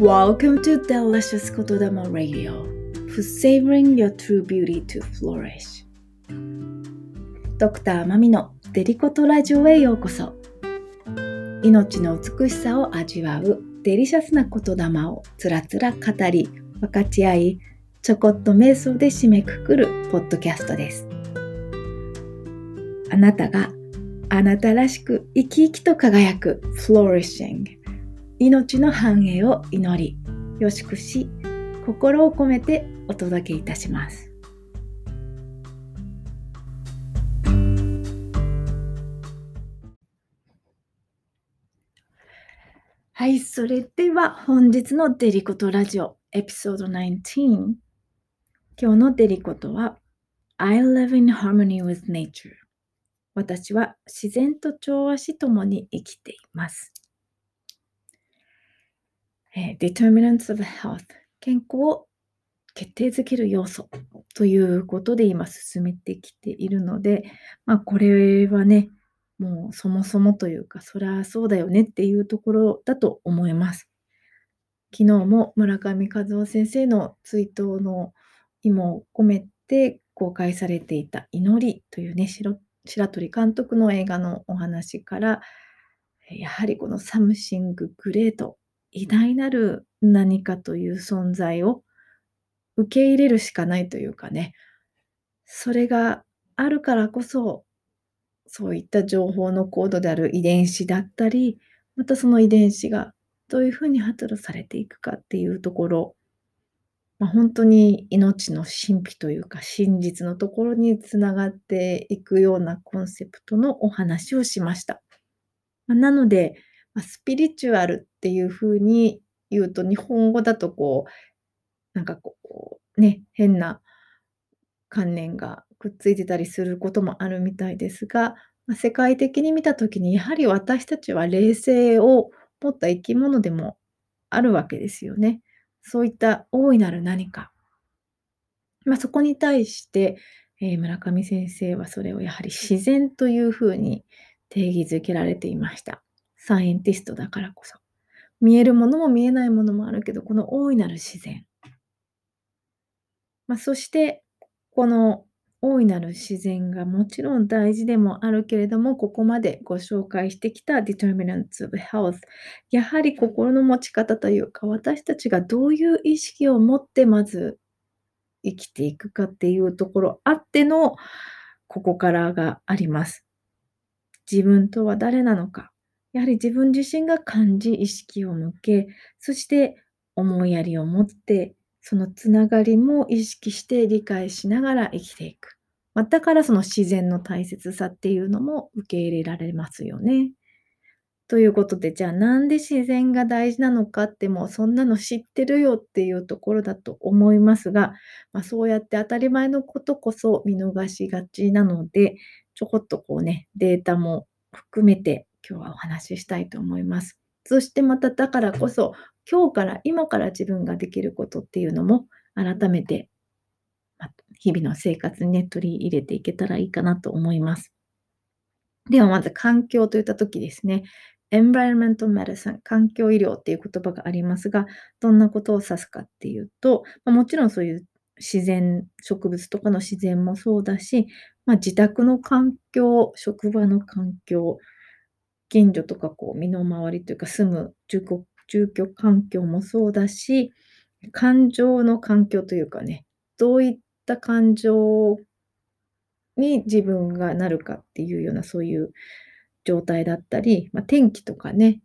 Welcome to Delicious 言霊 Radio for savoring your true beauty to flourish. ドクターマミのデリコトラジオへようこそ。命の美しさを味わうデリシャスな言霊をつらつら語り分かち合いちょこっと瞑想で締めくくるポッドキャストです。あなたがあなたらしく生き生きと輝く Flourishing 命の繁栄を祈りよしくし心を込めてお届けいたします。はいそれでは本日のデリコトラジオエピソード19今日のデリコトは I live in harmony with nature 私は自然と調和しともに生きています。えー、determinants of health 健康を決定づける要素ということで今進めてきているので、まあ、これはね、もうそもそもというか、そりゃそうだよねっていうところだと思います。昨日も村上和夫先生の追悼の意も込めて公開されていた祈りというね、白鳥監督の映画のお話から、やはりこの Something Great、偉大なる何かという存在を受け入れるしかないというかね、それがあるからこそ、そういった情報のコードである遺伝子だったり、またその遺伝子がどういうふうに発露されていくかっていうところまあ、本当に命の神秘というか真実のところにつながっていくようなコンセプトのお話をしました。まあ、なので、スピリチュアルっていうふうに言うと日本語だとこうなんかこうね変な観念がくっついてたりすることもあるみたいですが、ま、世界的に見た時にやはり私たちは霊性を持った生き物でもあるわけですよね。そういった大いなる何か。まあ、そこに対して、えー、村上先生はそれをやはり自然というふうに定義づけられていました。サイエンティストだからこそ。見えるものも見えないものもあるけど、この大いなる自然。まあ、そして、この大いなる自然がもちろん大事でもあるけれども、ここまでご紹介してきた Determinants of Health。やはり心の持ち方というか、私たちがどういう意識を持ってまず生きていくかっていうところあっての、ここからがあります。自分とは誰なのか。やはり自分自身が感じ、意識を向け、そして思いやりを持って、そのつながりも意識して理解しながら生きていく。まあだからその自然の大切さっていうのも受け入れられますよね。ということで、じゃあなんで自然が大事なのかってもうそんなの知ってるよっていうところだと思いますが、まあ、そうやって当たり前のことこそ見逃しがちなので、ちょこっとこうね、データも含めて今日はお話ししたいと思います。そしてまただからこそ今日から今から自分ができることっていうのも改めて日々の生活にね取り入れていけたらいいかなと思います。ではまず環境といった時ですね。environmental medicine 環境医療っていう言葉がありますが、どんなことを指すかっていうと、まもちろんそういう自然、植物とかの自然もそうだし、まあ、自宅の環境、職場の環境、近所とかこう身の回りというか住む住居住居環境もそうだし、感情の環境というかね、どういった感情に自分がなるかっていうようなそういう状態だったり、まあ、天気とかね、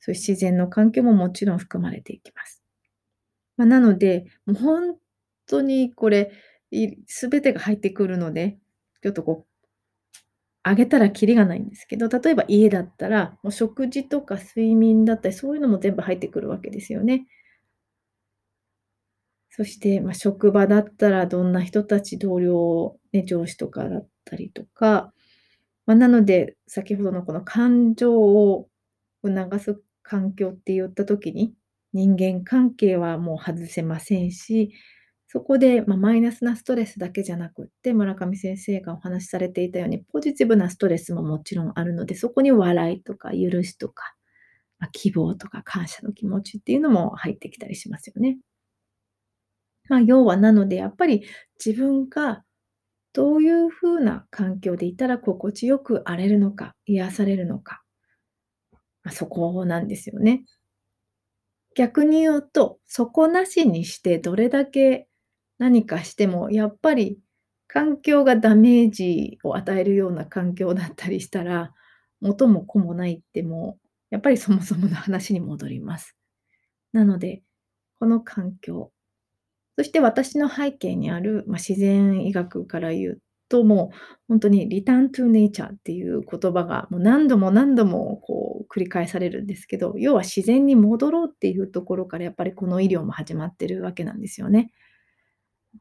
そういう自然の環境ももちろん含まれていきます。まあ、なので、もう本当にこれ、すべてが入ってくるので、ちょっとこう、あげたらきりがないんですけど、例えば家だったら、もう食事とか睡眠だったり、そういうのも全部入ってくるわけですよね。そして、まあ、職場だったらどんな人たち、同僚、ね、上司とかだったりとか、まあ、なので、先ほどのこの感情を促す環境って言った時に、人間関係はもう外せませんし、そこで、まあ、マイナスなストレスだけじゃなくって、村上先生がお話しされていたように、ポジティブなストレスももちろんあるので、そこに笑いとか許しとか、まあ、希望とか感謝の気持ちっていうのも入ってきたりしますよね。まあ、要はなのでやっぱり自分がどういう風な環境でいたら心地よくあれるのか、癒されるのか。まあ、そこなんですよね。逆に言うと、そこなしにしてどれだけ何かしても、やっぱり環境がダメージを与えるような環境だったりしたら、元も子もないってもう、やっぱりそもそもの話に戻ります。なので、この環境、そして私の背景にある、ま、自然医学から言うと、もうほんとに Return to Nature っていう言葉がもう何度も何度もこう繰り返されるんですけど、要は自然に戻ろうっていうところからやっぱりこの医療も始まってるわけなんですよね。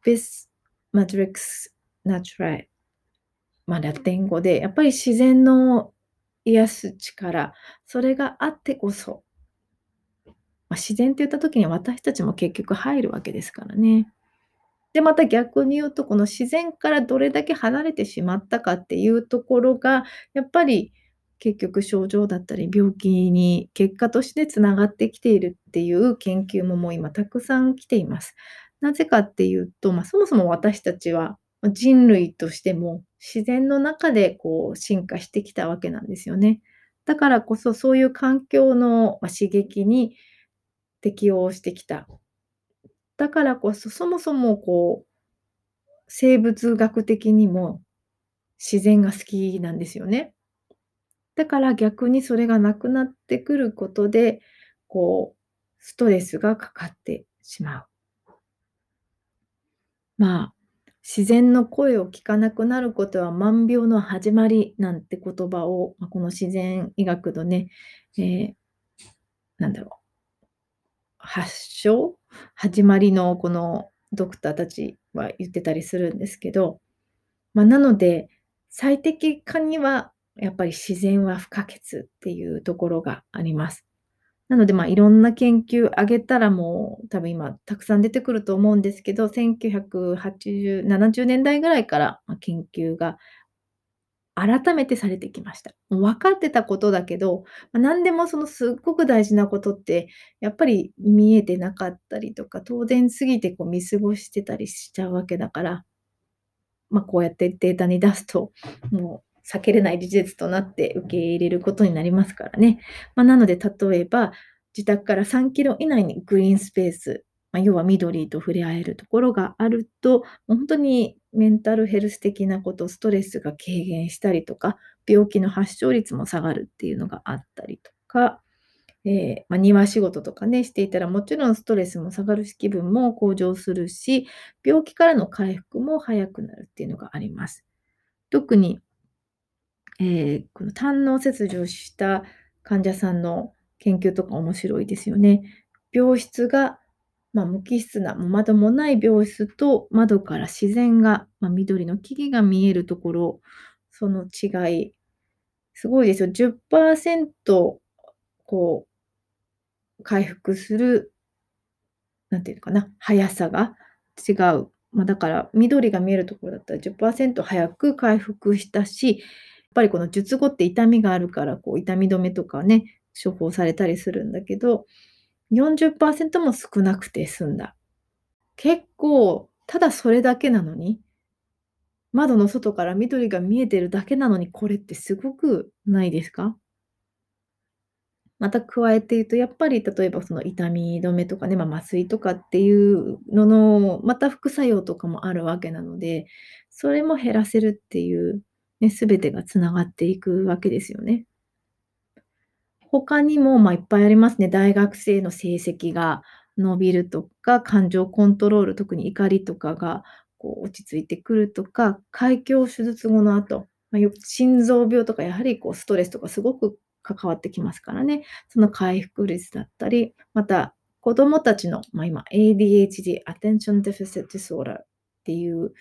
Vis Madrix Naturae ま、ラテン語で、やっぱり自然の癒す力、それがあってこそま、自然って言った時に私たちも結局入るわけですからね。で、また逆に言うと、この自然からどれだけ離れてしまったかっていうところが、やっぱり結局症状だったり病気に結果として繋がってきているっていう研究ももう今たくさん来ています。なぜかっていうと、まあ、そもそも私たちは、人類としても自然の中でこう進化してきたわけなんですよね。だからこそ、そういう環境の、刺激に適応してきた。だからこそ、そもそもこう生物学的にも自然が好きなんですよね。だから逆にそれがなくなってくることで、こうストレスがかかってしまう。まあ、自然の声を聞かなくなることは万病の始まりなんて言葉を、ま、この自然医学のね、ええ、なんだろう発症、始まりのこのドクターたちは言ってたりするんですけど、ま、なので、最適化にはやっぱり自然は不可欠っていうところがあります。なので、まあ、いろんな研究挙げたらもう多分今たくさん出てくると思うんですけど、1980、70年代ぐらいから、研究が改めてされてきました。もう分かってたことだけど、ま、なんでもそのすっごく大事なことって、やっぱり見えてなかったりとか、当然すぎてこう見過ごしてたりしちゃうわけだからま、こうやってデータに出すと、もう避けれない事実となって受け入れることになりますからね。ま、なので例えば、自宅から3キロ以内にグリーンスペース、ま、要は緑と触れ合えるところがあると、もうほんとにメンタルヘルス的なこと、ストレスが軽減したりとか、病気の発症率も下がるっていうのがあったりとか、ええ、ま、庭仕事とかね、していたらもちろんストレスも下がるし、気分も向上するし、病気からの回復も早くなるっていうのがあります。特にええ、この胆の切除した患者さんの研究とか面白いですよね。病室が、ま、無機質な、窓もない病室と、窓から自然が、ま、緑の木々が見えるところ、その違い、すごいですよ。10%こう回復するなんていうのかな、速さが違う。ま、だから緑が見えるところだったら10%早く回復したし、ぱりこの術後って痛みがあるから、こう痛み止めとかね、処方されたりするんだけど、40%も少なくて済んだ。結構、ただそれだけなのに窓の外から緑が見えてるだけなのに、これってすごくないですか？また加えて言うと、やっぱり例えばその痛み止めとかね、ま、麻酔とかっていうのの、また副作用とかもあるわけなので、それも減らせるっていうね、全てが繋がっていくわけですよね。他にも、まあ、いっぱいありますね。大学生の成績が伸びるとか、感情コントロール、特に怒りとかがこう落ち着いてくるとか、開胸手術後の後、ま、よく心臓病とかやはりこうストレスとかすごく関わってきますからね。その回復率だったり、また子供たちの、まあ、今 ADHD、Attention Deficit Disorder っていう、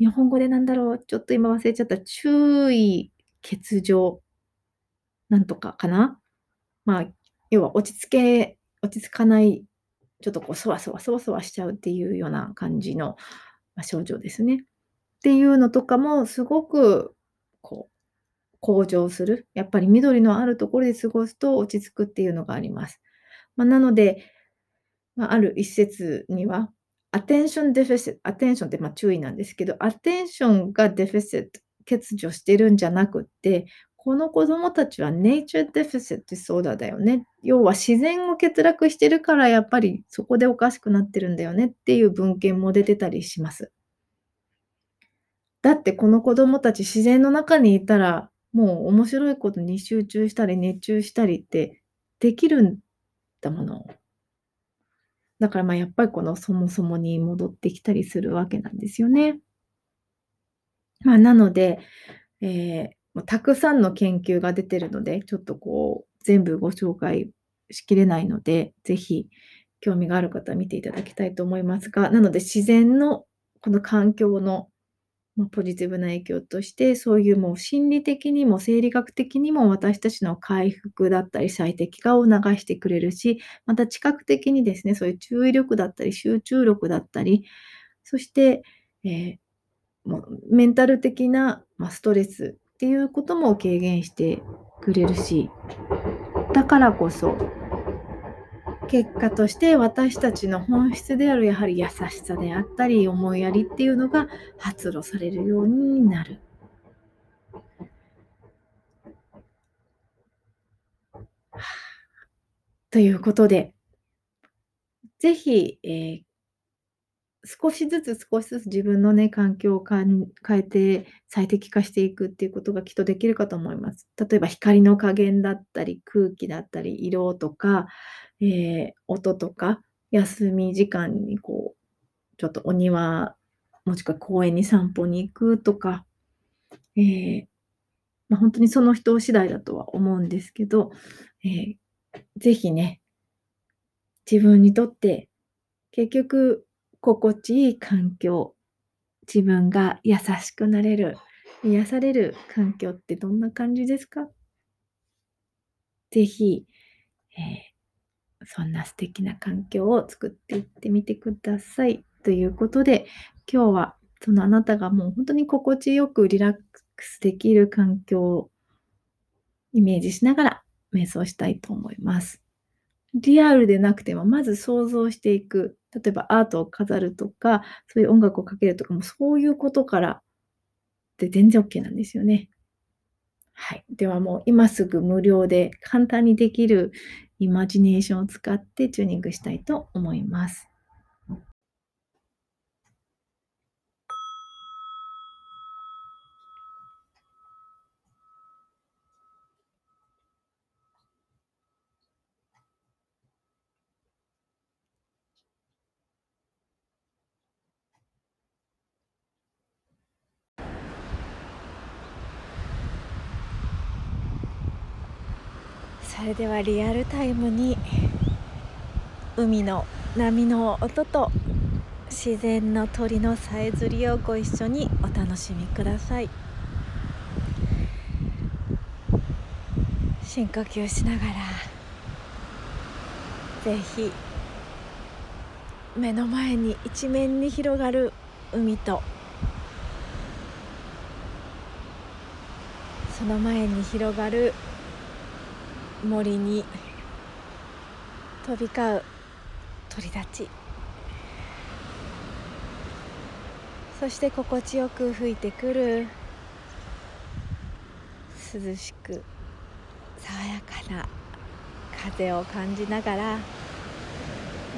日本語でなんだろう、ちょっと今忘れちゃった、注意欠如なんとかかな？まあ、要は落ち着け落ち着かない、ちょっとこうそわそわそわそわしちゃうっていうような感じの、ま、症状ですね。っていうのとかもすごくこう向上する。やっぱり緑のあるところで過ごすと落ち着くっていうのがあります。ま、なので、ま、ある一説には、アテンションデフィシットアテンションって、ま、注意なんですけど、アテンションがデフィシット欠如してるんじゃなくって、この子供たちはネイチャーデフィシットディソーダーだよね。要は自然を欠落してるからやっぱりそこでおかしくなってるんだよねっていう文献も出てたりします。だってこの子供たち自然の中にいたら、もう面白いことに集中したり熱中したりってできるんだもの。だからまあやっぱりこのそもそもに戻ってきたりするわけなんですよね。まあ、なので、えーたくさんの研究が出てるので、ちょっとこう全部ご紹介しきれないので、ぜひ興味がある方は見ていただきたいと思いますが、なので自然のこの環境の、ま、ポジティブな影響として、そういうもう心理的にも生理学的にも私たちの回復だったり最適化を促してくれるし、また知覚的にですね、そういう注意力だったり集中力だったり、そして、えーもうメンタル的な、ま、ストレスっていうことも軽減してくれるし、だからこそ、結果として私たちの本質であるやはり優しさであったり思いやりっていうのが発露されるようになる。ということで、ぜひ、えー少しずつ少しずつ自分のね、環境をかん変えて最適化していくっていうことがきっとできるかと思います。例えば光の加減だったり、空気だったり、色とか、えー、音とか、休み時間にこう、ちょっとお庭、もしくは公園に散歩に行くとか、えー、まあ、本当にその人次第だとは思うんですけど、えー、ぜひね、自分にとって結局心地いい環境、自分が優しくなれる、癒される環境ってどんな感じですか？ぜひ、えー、そんな素敵な環境を作っていってみてください。ということで、今日はそのあなたがもう本当に心地よくリラックスできる環境をイメージしながら瞑想したいと思います。リアルでなくても、まず想像していく。例えばアートを飾るとか、そういう音楽をかけるとかも、そういうことからで全然 OK なんですよね。はい。ではもう今すぐ無料で簡単にできるイマジネーションを使ってチューニングしたいと思います。それではリアルタイムに海の波の音と自然の鳥のさえずりをご一緒にお楽しみください。深呼吸しながらぜひ目の前に一面に広がる海とその前に広がる森に飛び交う鳥たち。そして心地よく吹いてくる涼しく爽やかな風を感じながら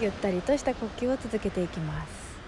ゆったりとした呼吸を続けていきます。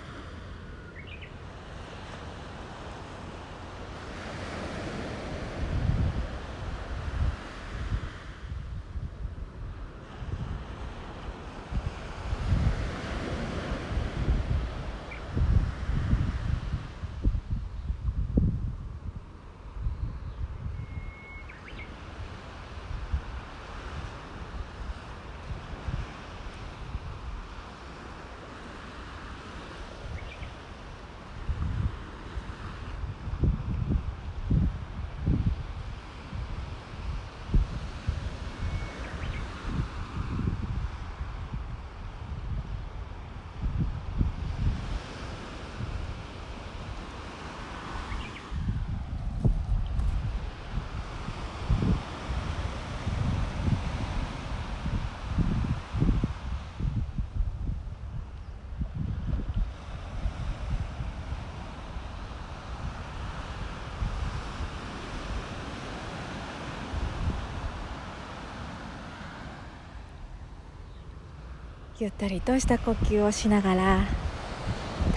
ゆったりとした呼吸をしながら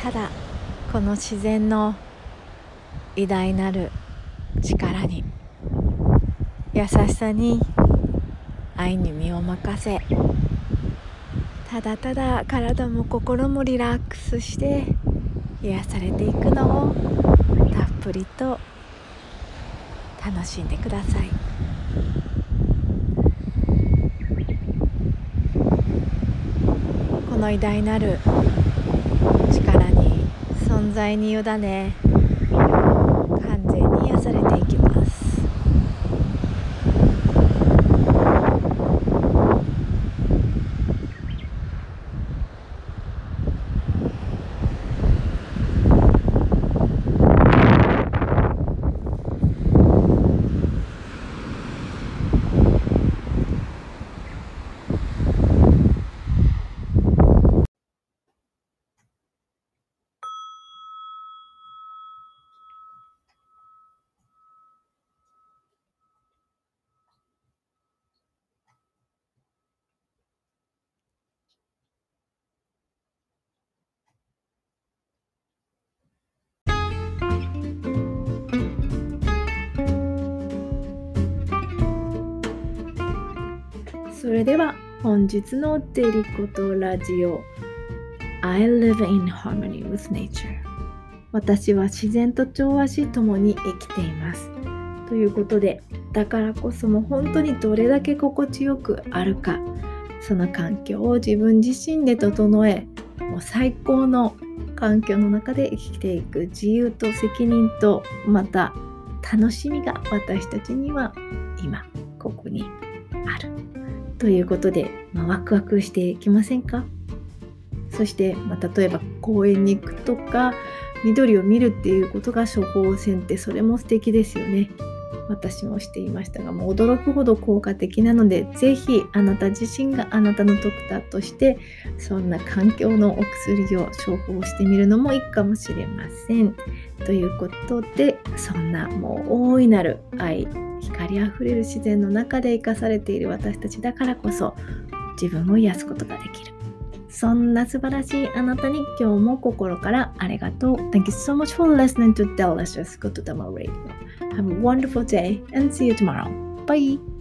ただこの自然の偉大なる力に優しさに愛に身を任せただただ体も心もリラックスして癒されていくのをたっぷりと楽しんでください。の偉大なる力に存在に委ねそれでは本日のデリコとラジオ I live in harmony with nature 私は自然と調和し共に生きていますということでだからこそも本当にどれだけ心地よくあるかその環境を自分自身で整えもう最高の環境の中で生きていく自由と責任とまた楽しみが私たちには今ここにある。ということで、まあ、ワクワクしていきませんか？そして、まあ、例えば公園に行くとか緑を見るっていうことが処方箋ってそれも素敵ですよね。私もしていましたがもう驚くほど効果的なので是非あなた自身があなたのドクターとしてそんな環境のお薬を処方してみるのもいいかもしれません。ということでそんなもう大いなる愛光あふれる自然の中で生かされている私たちだからこそ自分を癒すことができる。そんな素晴らしいあなたに今日も心からありがとう。Thank you so much for listening to Delicious Good to Radio. Have a wonderful day and see you tomorrow. Bye!